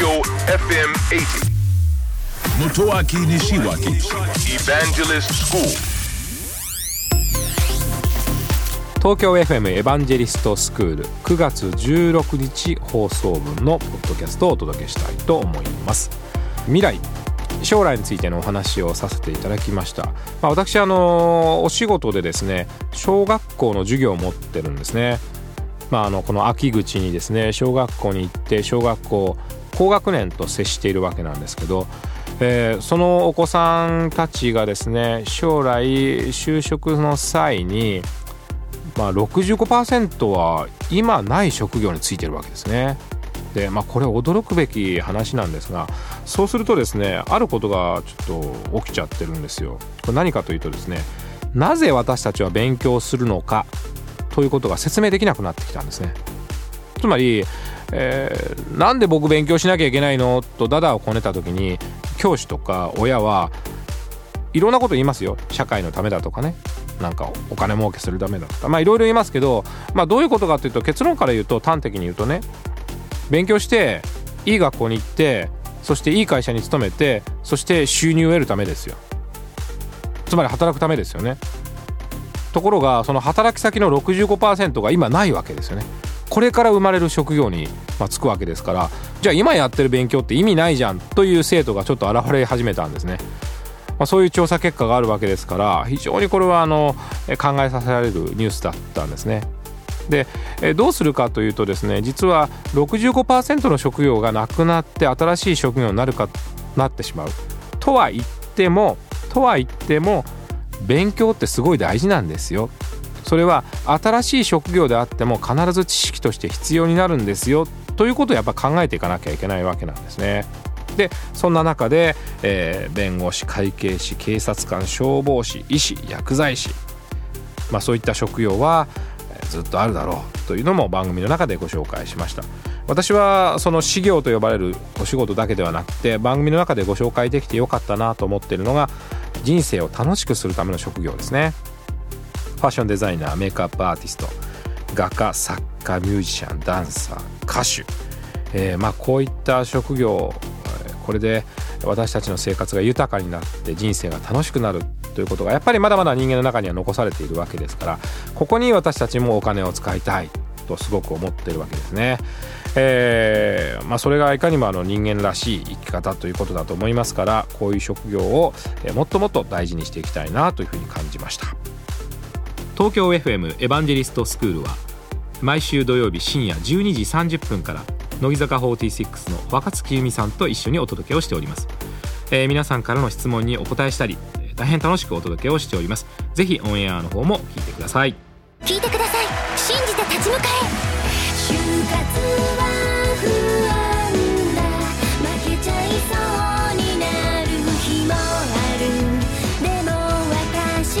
Tokyo FM 80. Motoaki Nishiwaki Evangelist School. 東京 FM エヴァンジェリストスクール9月16日放送分のポッドキャストをお届けしたいと思います未来将来についてのお話をさせていただきました、まあ、私あのお仕事でですね小学校の授業を持ってるんですねまあ、あのこの秋口にですね小学校に行って小学校高学年と接しているわけなんですけど、えーそのお子さんたちがですね将来就職の際に、まあ、65%は今ない職業についてるわけですね。でまあこれ驚くべき話なんですがそうするとですねあることがちょっと起きちゃってるんですよ。これ何かというとですねなぜ私たちは勉強するのかということが説明できなくなってきたんですね。つまり、えーなんで僕勉強しなきゃいけないの？とダダをこねた時に教師とか親はいろんなこと言いますよ。社会のためだとかね。なんかお金儲けするためだとか。まあいろいろ言いますけど、まあ、どういうことかというと結論から言うと端的に言うとね勉強していい学校に行ってそしていい会社に勤めてそして収入を得るためですよ。つまり働くためですよね。ところがその働き先の65%が今ないわけですよね。これから生まれる職業にまあつくわけですからじゃあ今やってる勉強って意味ないじゃんという生徒がちょっと現れ始めたんですね、まあ、そういう調査結果があるわけですから非常にこれはあのえ考えさせられるニュースだったんですね。でえどうするかというとですね実は65%の職業がなくなって新しい職業になるかなってしまう。とは言ってもとは言っても勉強ってすごい大事なんですよ。それは新しい職業であっても必ず知識として必要になるんですよということをやっぱ考えていかなきゃいけないわけなんですね。でそんな中で、えー弁護士会計士警察官消防士医師薬剤師、まあ、そういった職業はえずっとあるだろうというのも番組の中でご紹介しました私はその事業と呼ばれるお仕事だけではなくて番組の中でご紹介できてよかったなと思っているのが人生を楽しくするための職業ですねファッションデザイナーメイクアップアーティスト画家作家ミュージシャンダンサー歌手、えーまあ、こういった職業これで私たちの生活が豊かになって人生が楽しくなるということがやっぱりまだまだ人間の中には残されているわけですからここに私たちもお金を使いたいとすごく思ってるわけですね。えーまあ、それがいかにもあの人間らしい生き方ということだと思いますからこういう職業をもっともっと大事にしていきたいなというふうに感じました。東京 FM エヴァンジェリストスクールは毎週土曜日深夜12時30分から乃木坂46の若月由美さんと一緒にお届けをしております、えー皆さんからの質問にお答えしたり大変楽しくお届けをしております。ぜひオンエアの方も聞いてください。聞いてください。信じて立ち向かえ。就活は不安だ。負けちゃいそうになる日もある。でも私